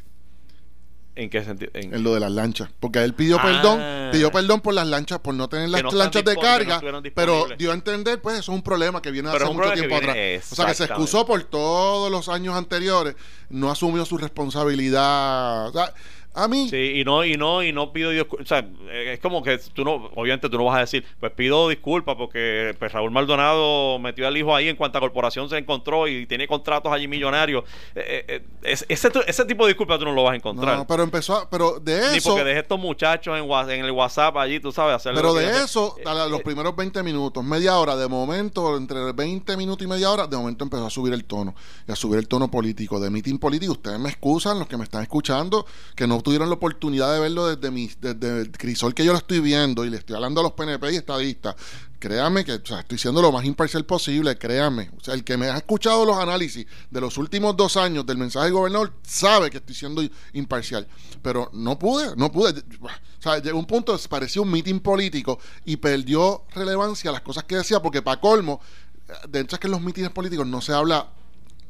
S2: ¿En qué sentido? En-
S4: en lo de las lanchas. Porque él pidió
S2: Ah.
S4: perdón, pidió perdón por las lanchas, por no tener las
S2: no
S4: lanchas de
S2: no
S4: carga, pero dio a entender, pues eso es un problema que viene
S2: Pero
S4: hace mucho tiempo atrás. O sea, que se excusó por todos los años anteriores, no asumió su responsabilidad. O sea, a mí,
S2: Sí, y no, y no, y no pido disculpas. O sea, es como que tú no, obviamente tú no vas a decir, pues pido disculpas porque pues, Raúl Maldonado metió al hijo ahí en cuanta corporación se encontró y tiene contratos allí millonarios. Eh, eh, eh, es- ese, ese tipo de disculpas tú no lo vas a encontrar.
S4: no, pero empezó, a- pero de
S2: Ni
S4: eso,
S2: porque deje estos muchachos en, en el WhatsApp allí, tú sabes, hacer
S4: pero de eso, a los primeros 20 minutos, media hora, de momento, entre 20 minutos y media hora, de momento empezó a subir el tono, y a subir el tono político, de meeting político. Ustedes me excusan, los que me están escuchando, que no tuvieron la oportunidad de verlo desde, mi, desde el crisol que yo lo estoy viendo, y le estoy hablando a los PNP y estadistas. Créanme que o sea, estoy siendo lo más imparcial posible, créanme. O sea, el que me ha escuchado los análisis de los últimos dos años del mensaje del gobernador sabe que estoy siendo imparcial. Pero no pude, no pude. O sea, llegó un punto, parecía un meeting político y perdió relevancia las cosas que decía, porque para colmo, de hecho es que en los mítines políticos no se habla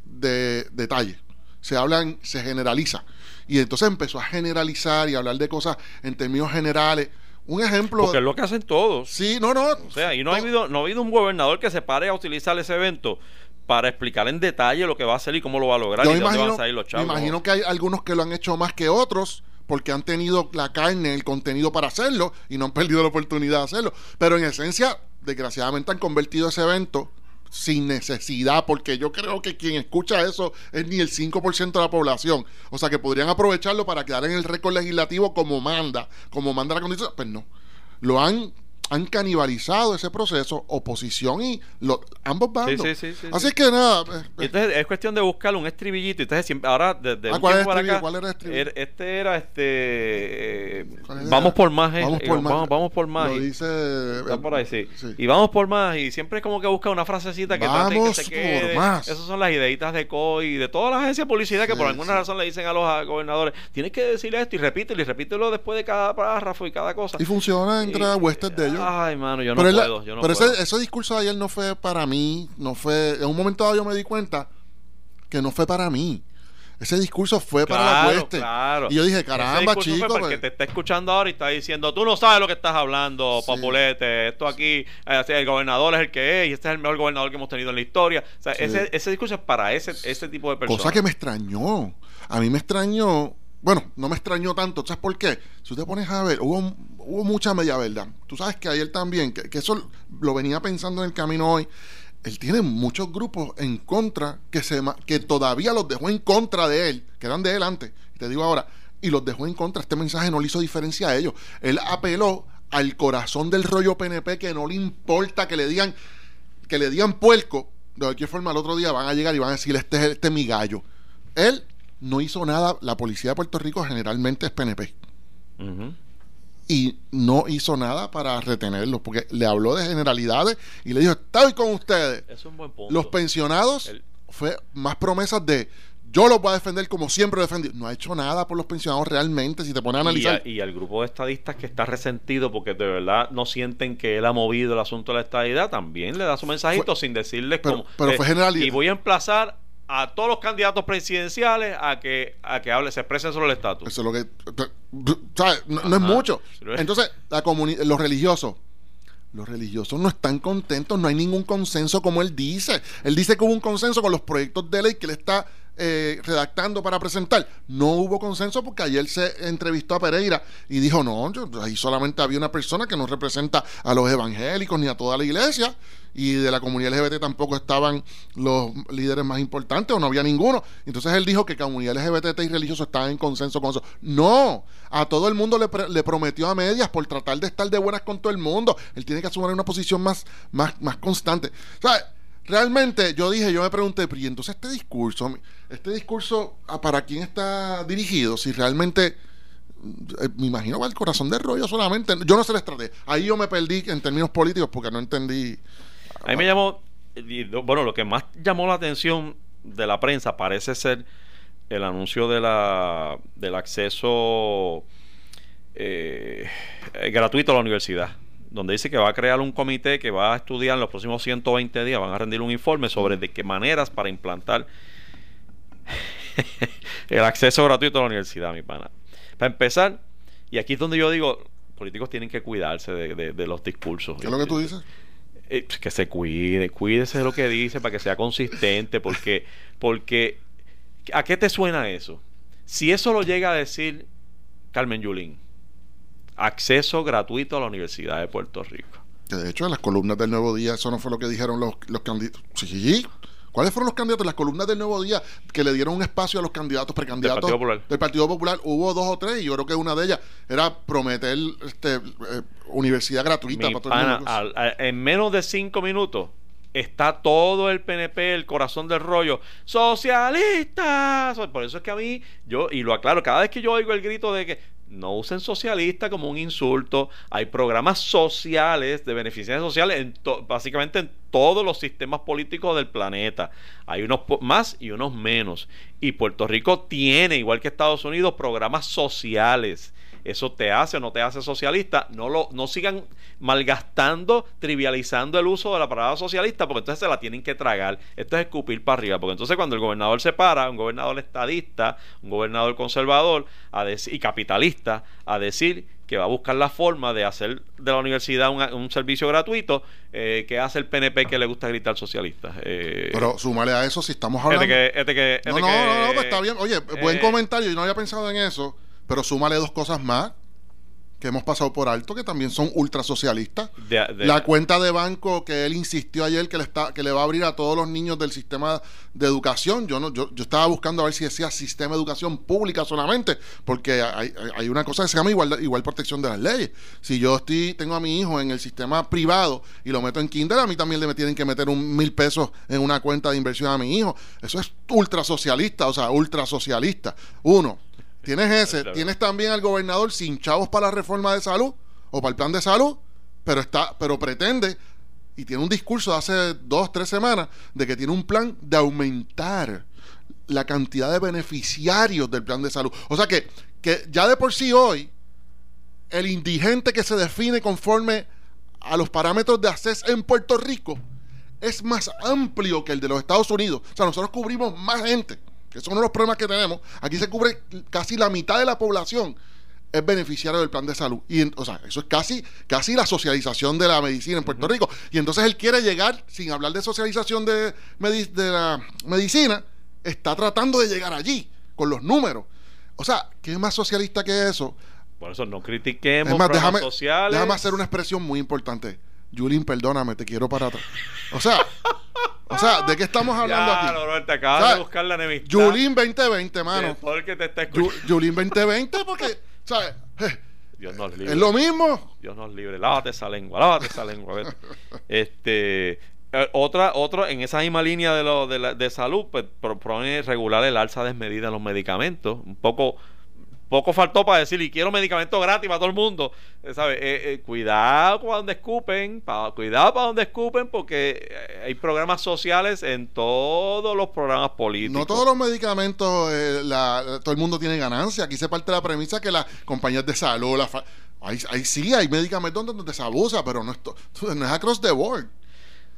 S4: de detalle. Se hablan, se generaliza. Y entonces empezó a generalizar y hablar de cosas en términos generales. Un ejemplo.
S2: Porque es lo que hacen todos.
S4: Sí, no, no.
S2: O sea, y no ha, habido, no ha habido un gobernador que se pare a utilizar ese evento para explicar en detalle lo que va a hacer y cómo lo va a lograr
S4: Yo
S2: y
S4: me
S2: de dónde van
S4: imagino,
S2: a salir los
S4: me
S2: chavos.
S4: imagino que hay algunos que lo han hecho más que otros porque han tenido la carne, el contenido para hacerlo y no han perdido la oportunidad de hacerlo. Pero en esencia, desgraciadamente han convertido ese evento sin necesidad, porque yo creo que quien escucha eso es ni el 5% de la población. O sea que podrían aprovecharlo para quedar en el récord legislativo como manda, como manda la constitución. Pues no. Lo han, han canibalizado ese proceso, oposición y lo- ambos bandos.
S2: sí, sí, sí,
S4: Así
S2: sí.
S4: que nada. eh,
S2: Y entonces es cuestión de buscar un estribillito. Entonces siempre, ahora desde
S4: Ah, ¿cuál era
S2: para
S4: el estribillo?
S2: acá,
S4: ¿Cuál era el estribillo?
S2: er- este era este. eh,
S4: ¿Cuál es
S2: vamos por más, eh,
S4: Vamos
S2: eh,
S4: por más.
S2: Vamos, vamos por más.
S4: Lo
S2: y-
S4: dice.
S2: Está por ahí, sí.
S4: sí.
S2: Y vamos por más. Y siempre como que busca una frasecita que
S4: Vamos por más.
S2: Esas son las ideitas de COI y de todas las agencias de publicidad que por alguna razón le dicen a los gobernadores: tienes que decirle esto y repítelo y repítelo después de cada párrafo y cada cosa.
S4: Y funciona entre huestes de
S2: Ay, mano, yo no
S4: pero
S2: puedo. yo no
S4: pero
S2: puedo.
S4: ese, ese discurso de ayer no fue para mí, no fue, en un momento dado yo me di cuenta que no fue para mí. Ese discurso fue para la
S2: Claro,
S4: hueste.
S2: claro.
S4: Y yo dije, caramba, chico.
S2: Porque
S4: pues,
S2: te está escuchando ahora y está diciendo, tú no sabes lo que estás hablando,
S4: Sí.
S2: Papulete. Esto aquí, eh, el gobernador es el que es y este es el mejor gobernador que hemos tenido en la historia. O sea,
S4: Sí.
S2: ese, ese discurso es para ese, ese tipo de personas.
S4: cosa que me extrañó. A mí me extrañó. Bueno, no me extrañó tanto. ¿Sabes por qué? Si usted pones a ver, hubo, hubo mucha media verdad. Tú sabes que ayer también, que, que eso lo venía pensando en el camino hoy. Él tiene muchos grupos en contra que, se, que todavía los dejó en contra de él, que eran de él antes. Te digo ahora, y los dejó en contra. Este mensaje no le hizo diferencia a ellos. Él apeló al corazón del rollo PNP que no le importa que le digan que le digan puerco, de cualquier forma el otro día van a llegar y van a decir este es, este es mi gallo. Él no hizo nada, la policía de Puerto Rico generalmente es PNP
S2: Ujú.
S4: Y no hizo nada para retenerlos porque le habló de generalidades y le dijo, estoy con ustedes.
S2: Es un buen punto.
S4: Los pensionados
S2: El-
S4: fue más promesas de yo los voy a defender como siempre lo he defendido. No ha hecho nada por los pensionados realmente, si te pones a
S2: y,
S4: analizar.
S2: a- y al grupo de estadistas que está resentido porque de verdad no sienten que él ha movido el asunto de la estadidad, también le da su mensajito
S4: Fue-
S2: sin decirles
S4: pero-
S2: como.
S4: pero fue generalidad.
S2: Y voy a emplazar a todos los candidatos presidenciales a que a que hable, se expresen sobre el estatus.
S4: Eso es lo que. ¿sabes? No, no es mucho. Entonces, la los religiosos. Los religiosos no están contentos, no hay ningún consenso como él dice. Él dice que hubo un consenso con los proyectos de ley que él está eh, redactando para presentar. No hubo consenso porque ayer se entrevistó a Pereira y dijo, no, yo- ahí solamente había una persona que no representa a los evangélicos ni a toda la iglesia y de la comunidad LGBT tampoco estaban los líderes más importantes o no había ninguno. Entonces él dijo que comunidad LGBT y religiosos estaban en consenso con eso. No, a todo el mundo le prometió a medias por tratar de estar de buenas con todo el mundo. Él tiene que asumir una posición más, más, más constante. O sea, realmente yo dije, yo me pregunté, pero ¿y entonces este discurso, este discurso, ¿a ¿para quién está dirigido? Si realmente... eh, Me imagino va el corazón del rollo solamente. Yo no sé la estrategia. Ahí yo me perdí en términos políticos porque no entendí.
S2: A mí me llamó, bueno, lo que más llamó la atención de la prensa parece ser el anuncio de la, del acceso eh, gratuito a la universidad, donde dice que va a crear un comité que va a estudiar en los próximos 120 días, van a rendir un informe sobre de qué maneras para implantar el acceso gratuito a la universidad, mi pana. Para empezar, y aquí es donde yo digo, políticos tienen que cuidarse de, de- de los discursos.
S4: ¿Qué es lo que tú dices?
S2: Eh, que se cuide, cuídese de lo que dice para que sea consistente, porque, porque ¿a qué te suena eso? Si eso lo llega a decir Carmen Yulín, acceso gratuito a la Universidad de Puerto Rico.
S4: Que de hecho, en las columnas del Nuevo Día, eso no fue lo que dijeron los, los candidatos. Sí. ¿Cuáles fueron los candidatos? Las columnas del Nuevo Día que le dieron un espacio a los candidatos precandidatos
S2: Partido Popular.
S4: del Partido Popular. Hubo dos o tres y yo creo que una de ellas era prometer este, eh, universidad gratuita
S2: Mi
S4: para todo el mundo.
S2: al- en menos de cinco minutos está todo el PNP, el corazón del rollo, socialistas. Por eso es que a mí, yo, y lo aclaro, cada vez que yo oigo el grito de que no usen socialista como un insulto, hay programas sociales de beneficencia sociales, en básicamente en todos los sistemas políticos del planeta. Hay unos más y unos menos. Y Puerto Rico tiene, igual que Estados Unidos, programas sociales eso te hace o no te hace socialista. No lo no sigan malgastando, trivializando el uso de la palabra socialista, porque entonces se la tienen que tragar. Esto es escupir para arriba, porque entonces cuando el gobernador se para, un gobernador estadista, un gobernador conservador a decir, y capitalista, a decir que va a buscar la forma de hacer de la universidad un, un servicio gratuito, eh, que hace el PNP que le gusta gritar socialista. Eh,
S4: Pero súmale a eso si estamos hablando.
S2: este que, este que,
S4: no,
S2: este
S4: no,
S2: que-
S4: no, no, pues está bien. Oye, buen
S2: eh,
S4: comentario. Yo no había pensado en eso. Pero súmale dos cosas más que hemos pasado por alto que también son ultrasocialistas.
S2: de- de-
S4: La cuenta de banco que él insistió ayer que le está que le va a abrir a todos los niños del sistema de educación. Yo no yo, yo estaba buscando a ver si decía sistema de educación pública solamente, porque hay, hay- una cosa que se llama igual igual protección de las leyes. Si yo estoy tengo a mi hijo en el sistema privado y lo meto en kinder, a mí también le tienen que meter un mil pesos en una cuenta de inversión a mi hijo. Eso es ultrasocialista, o sea, ultrasocialista. Uno. Tienes ese, tienes también al gobernador sin chavos para la reforma de salud o para el plan de salud, pero está, pero pretende y tiene un discurso de hace dos, tres semanas de que tiene un plan de aumentar la cantidad de beneficiarios del plan de salud. O sea que, que ya de por sí hoy, el indigente que se define conforme a los parámetros de acceso en Puerto Rico es más amplio que el de los Estados Unidos. O sea, nosotros cubrimos más gente, que es uno de los problemas que tenemos. Aquí se cubre casi la mitad de la población es beneficiario del plan de salud. Y, o sea, eso es casi, casi la socialización de la medicina en Puerto Rico. Y entonces él quiere llegar, sin hablar de socialización de, de la medicina, está tratando de llegar allí, con los números. O sea, ¿qué es más socialista que eso?
S2: Por eso no critiquemos
S4: Es más, déjame,
S2: sociales.
S4: déjame hacer una expresión muy importante. Julín, perdóname, te quiero para atrás. O sea, o sea, ¿de qué estamos hablando
S2: Ya,
S4: aquí?
S2: Robert, te acabas
S4: O sea,
S2: de buscar la enemistad.
S4: Julín 2020,
S2: de
S4: mano.
S2: todo el que te está escuchando.
S4: Julín 2020, porque, ¿sabes? Eh,
S2: Dios nos libre.
S4: Es lo mismo.
S2: Dios nos libre. Lávate esa lengua, lávate esa lengua. vete. Este, eh, otra, otro, en esa misma línea de, lo, de, la- de salud, pues propone regular el alza desmedida en los medicamentos. Un poco, poco faltó para decir, y quiero medicamentos gratis para todo el mundo. Eh, ¿sabe? Eh, eh, cuidado para donde escupen, cuidado para donde escupen, porque hay programas sociales en todos los programas políticos.
S4: No todos los medicamentos, eh, la- todo el mundo tiene ganancia. Aquí se parte la premisa que las compañías de salud, la fa- ahí, ahí sí hay medicamentos donde se abusa, pero no es, to- no es across the board.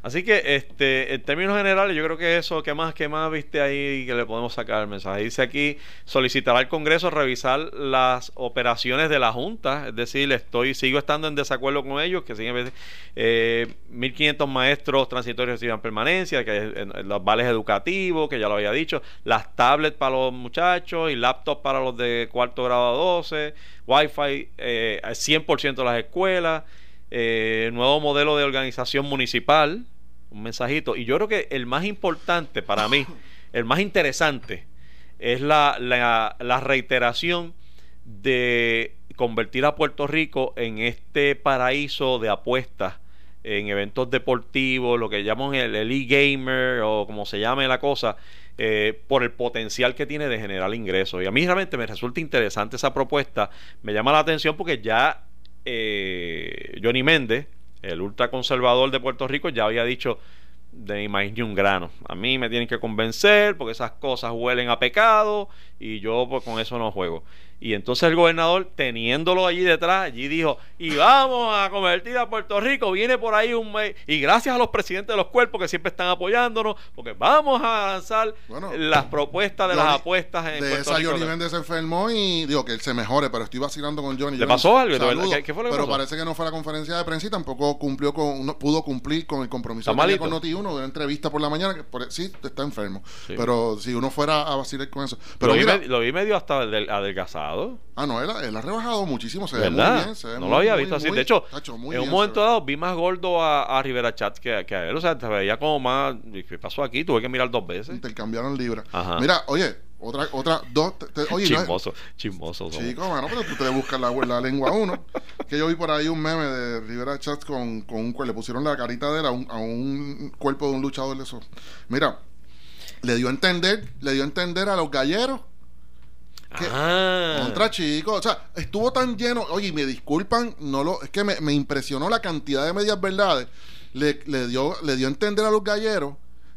S2: Así que, este, en términos generales, yo creo que eso, ¿qué más, qué más viste ahí que le podemos sacar el mensaje? Dice aquí, solicitará al Congreso revisar las operaciones de la Junta, es decir, estoy, sigo estando en desacuerdo con ellos, que siguen, eh, 1.500 maestros transitorios reciban permanencia, que los vales educativos, que ya lo había dicho, las tablets para los muchachos y laptops para los de cuarto grado a 12, Wi-Fi eh, al 100% de las escuelas, eh, nuevo modelo de organización municipal, un mensajito. Y yo creo que el más importante para mí, el más interesante, es la, la, la reiteración de convertir a Puerto Rico en este paraíso de apuestas en eventos deportivos, lo que llaman el, el e-gamer o como se llame la cosa, eh, por el potencial que tiene de generar ingresos. Y a mí realmente me resulta interesante esa propuesta, me llama la atención porque ya eh, Johnny Méndez, el ultraconservador de Puerto Rico, ya había dicho de ni maíz ni un grano. A mí me tienen que convencer porque esas cosas huelen a pecado y yo pues con eso no juego. Y entonces el gobernador, teniéndolo allí detrás, allí dijo, y vamos a convertir a Puerto Rico, viene por ahí un mes, y gracias a los presidentes de los cuerpos que siempre están apoyándonos, porque vamos a lanzar
S4: Bueno,
S2: las propuestas de
S4: Johnny-
S2: las apuestas en
S4: de
S2: Puerto
S4: esa
S2: Rico.
S4: Johnny Méndez se enfermó y digo que él se mejore, pero estoy vacilando con Johnny.
S2: ¿Le
S4: Johnny,
S2: pasó algo?
S4: Saludos,
S2: ¿Qué- qué fue lo que
S4: pero
S2: pasó?
S4: parece que no fue a la conferencia de prensa y tampoco cumplió con, no pudo cumplir con el compromiso
S2: ¿Está
S4: que tenía con Noti1 de una entrevista por la mañana. Que por- sí, está enfermo.
S2: Sí.
S4: Pero si uno fuera a vacilar con eso. Pero mira,
S2: lo vi medio hasta del- adelgazado.
S4: ah, no, él, él ha rebajado muchísimo. Se ve muy
S2: ¿Verdad?
S4: bien. se ve
S2: no
S4: muy,
S2: lo había
S4: muy,
S2: visto así.
S4: muy-
S2: de hecho,
S4: tacho,
S2: en un momento dado vi más gordo a, a Rivera Chat que, que a él. O sea, se veía como más. ¿Qué pasó aquí? Tuve que mirar dos veces.
S4: Intercambiaron libras.
S2: Ajá.
S4: Mira, oye, otra, otra, dos. te- te- oye, no es-
S2: chismoso, chismoso. somos.
S4: Chico, mano, pero tú te buscas la, la lengua a uno. Que yo vi por ahí un meme de Rivera Chats con, con un cuerpo. Le pusieron la carita de él a un, a un cuerpo de un luchador de esos. Mira, le dio a entender, le dio a entender a los galleros. Que-
S2: Ah.
S4: Contra chicos, o sea, estuvo tan lleno. Oye, me disculpan, no lo, es que me, me impresionó la cantidad de medias verdades. Le, le dio, le dio a entender a los galleros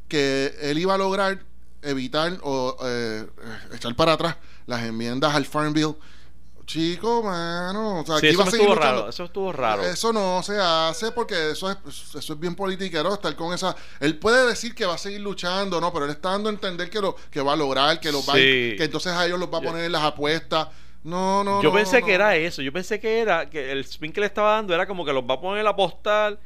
S4: que él iba a lograr evitar o eh, echar para atrás las enmiendas al Farm Bill. Chico, mano, o sea,
S2: Sí,
S4: que
S2: eso estuvo
S4: luchando.
S2: raro. Eso estuvo raro.
S4: Eso no se hace porque eso es, eso es bien politiquero estar con esa. Él puede decir que va a seguir luchando, no, pero él está dando a entender que lo que va a lograr, que lo va
S2: Sí.
S4: que entonces a ellos los va a poner en las apuestas. No, no,
S2: Yo
S4: no,
S2: pensé
S4: no.
S2: que era eso. Yo pensé que era que el spin que le estaba dando era como que los va a poner a postal.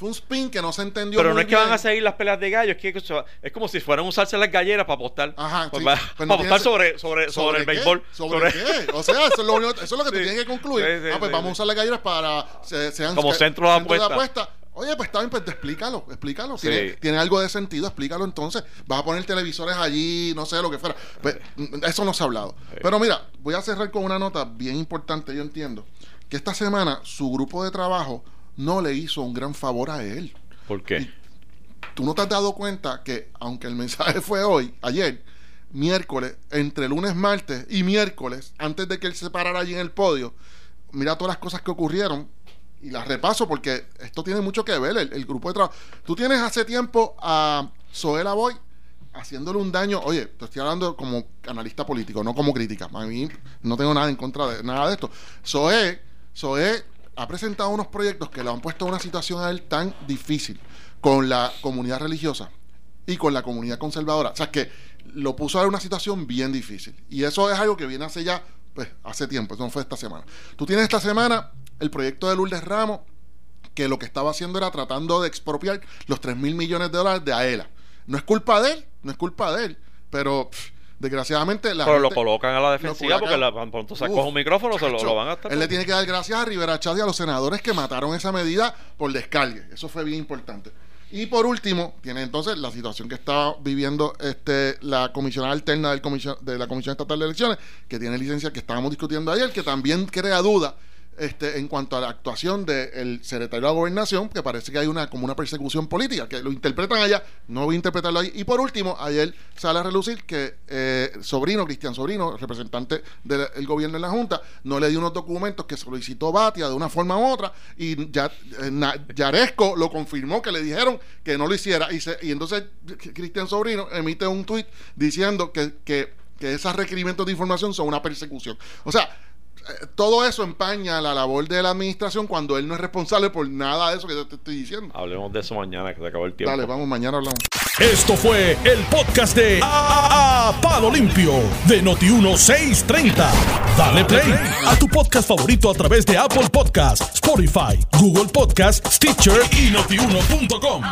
S4: Fue un spin que no se entendió.
S2: Pero no es que van a seguir las peleas de gallos. Es que es como si fueran a usarse las galleras para apostar.
S4: Ajá,
S2: Pues
S4: sí.
S2: va-
S4: Pues
S2: para
S4: no
S2: apostar sobre, sobre, sobre, el béisbol.
S4: ¿Sobre, qué? O sea, eso es lo, único- eso es lo que tú
S2: Sí.
S4: tienes que concluir.
S2: Sí,
S4: ah, pues vamos a usar las galleras para se- sean
S2: Como centro de apuesta.
S4: Oye, pues está bien, pues explícalo, explícalo.
S2: Sí.
S4: Tiene, tiene algo de sentido, explícalo entonces. Vas a poner televisores allí, no sé, lo que fuera. Pues, mm, eso no se ha hablado. Pero mira, voy a cerrar con una nota bien importante, yo entiendo. Que esta semana su grupo de trabajo no le hizo un gran favor a él.
S2: ¿Por qué?
S4: Tú no te has dado cuenta que, aunque el mensaje fue hoy, ayer, miércoles, entre lunes, martes y miércoles, antes de que él se parara allí en el podio, mira todas las cosas que ocurrieron y las repaso porque esto tiene mucho que ver, el, el grupo de trabajo. Tú tienes hace tiempo a Zoela Boy haciéndole un daño, oye, te estoy hablando como analista político, no como crítica. A mí no tengo nada en contra de nada de esto. Zoe, Zoe ha presentado unos proyectos que le han puesto en una situación a él tan difícil con la comunidad religiosa y con la comunidad conservadora. O sea, que lo puso en una situación bien difícil. Y eso es algo que viene hace ya, pues, hace tiempo, eso no fue esta semana. Tú tienes esta semana el proyecto de Lourdes Ramos, que lo que estaba haciendo era tratando de expropiar los 3 mil millones de dólares de AELA. No es culpa de él, no es culpa de él, pero desgraciadamente la
S2: Pero lo
S4: gente-
S2: colocan a la defensiva porque la, pronto se coge un micrófono, se lo,
S4: Chacho,
S2: lo van a estar.
S4: Él le tiene que dar gracias a Rivera Chávez y a los senadores que mataron esa medida por descargue. Eso fue bien importante. Y por último, tiene entonces la situación que está viviendo este la comisionada alterna del comisión, de la Comisión Estatal de Elecciones, que tiene licencia que estábamos discutiendo ayer, que también crea duda este, en cuanto a la actuación del secretario de la gobernación, que parece que hay una como una persecución política, que lo interpretan allá, no voy a interpretarlo ahí. Y por último, ayer sale a relucir que eh, Sobrino, Cristian Sobrino, representante del gobierno en la Junta, no le dio unos documentos que solicitó Batia de una forma u otra, y ya, eh, Yaresco lo confirmó que le dijeron que no lo hiciera. Y, se- y entonces Cristian Sobrino emite un tuit diciendo que, que, que esos requerimientos de información son una persecución. O sea, todo eso empaña la labor de la administración cuando él no es responsable por nada de eso que yo te estoy diciendo.
S2: Hablemos de eso mañana, que se acabó el tiempo.
S4: Dale, vamos, mañana hablamos.
S1: Esto fue el podcast de a, a Palo Limpio de Noti1630. Dale play a tu podcast favorito a través de Apple Podcasts, Spotify, Google Podcasts, Stitcher y notiuno.com.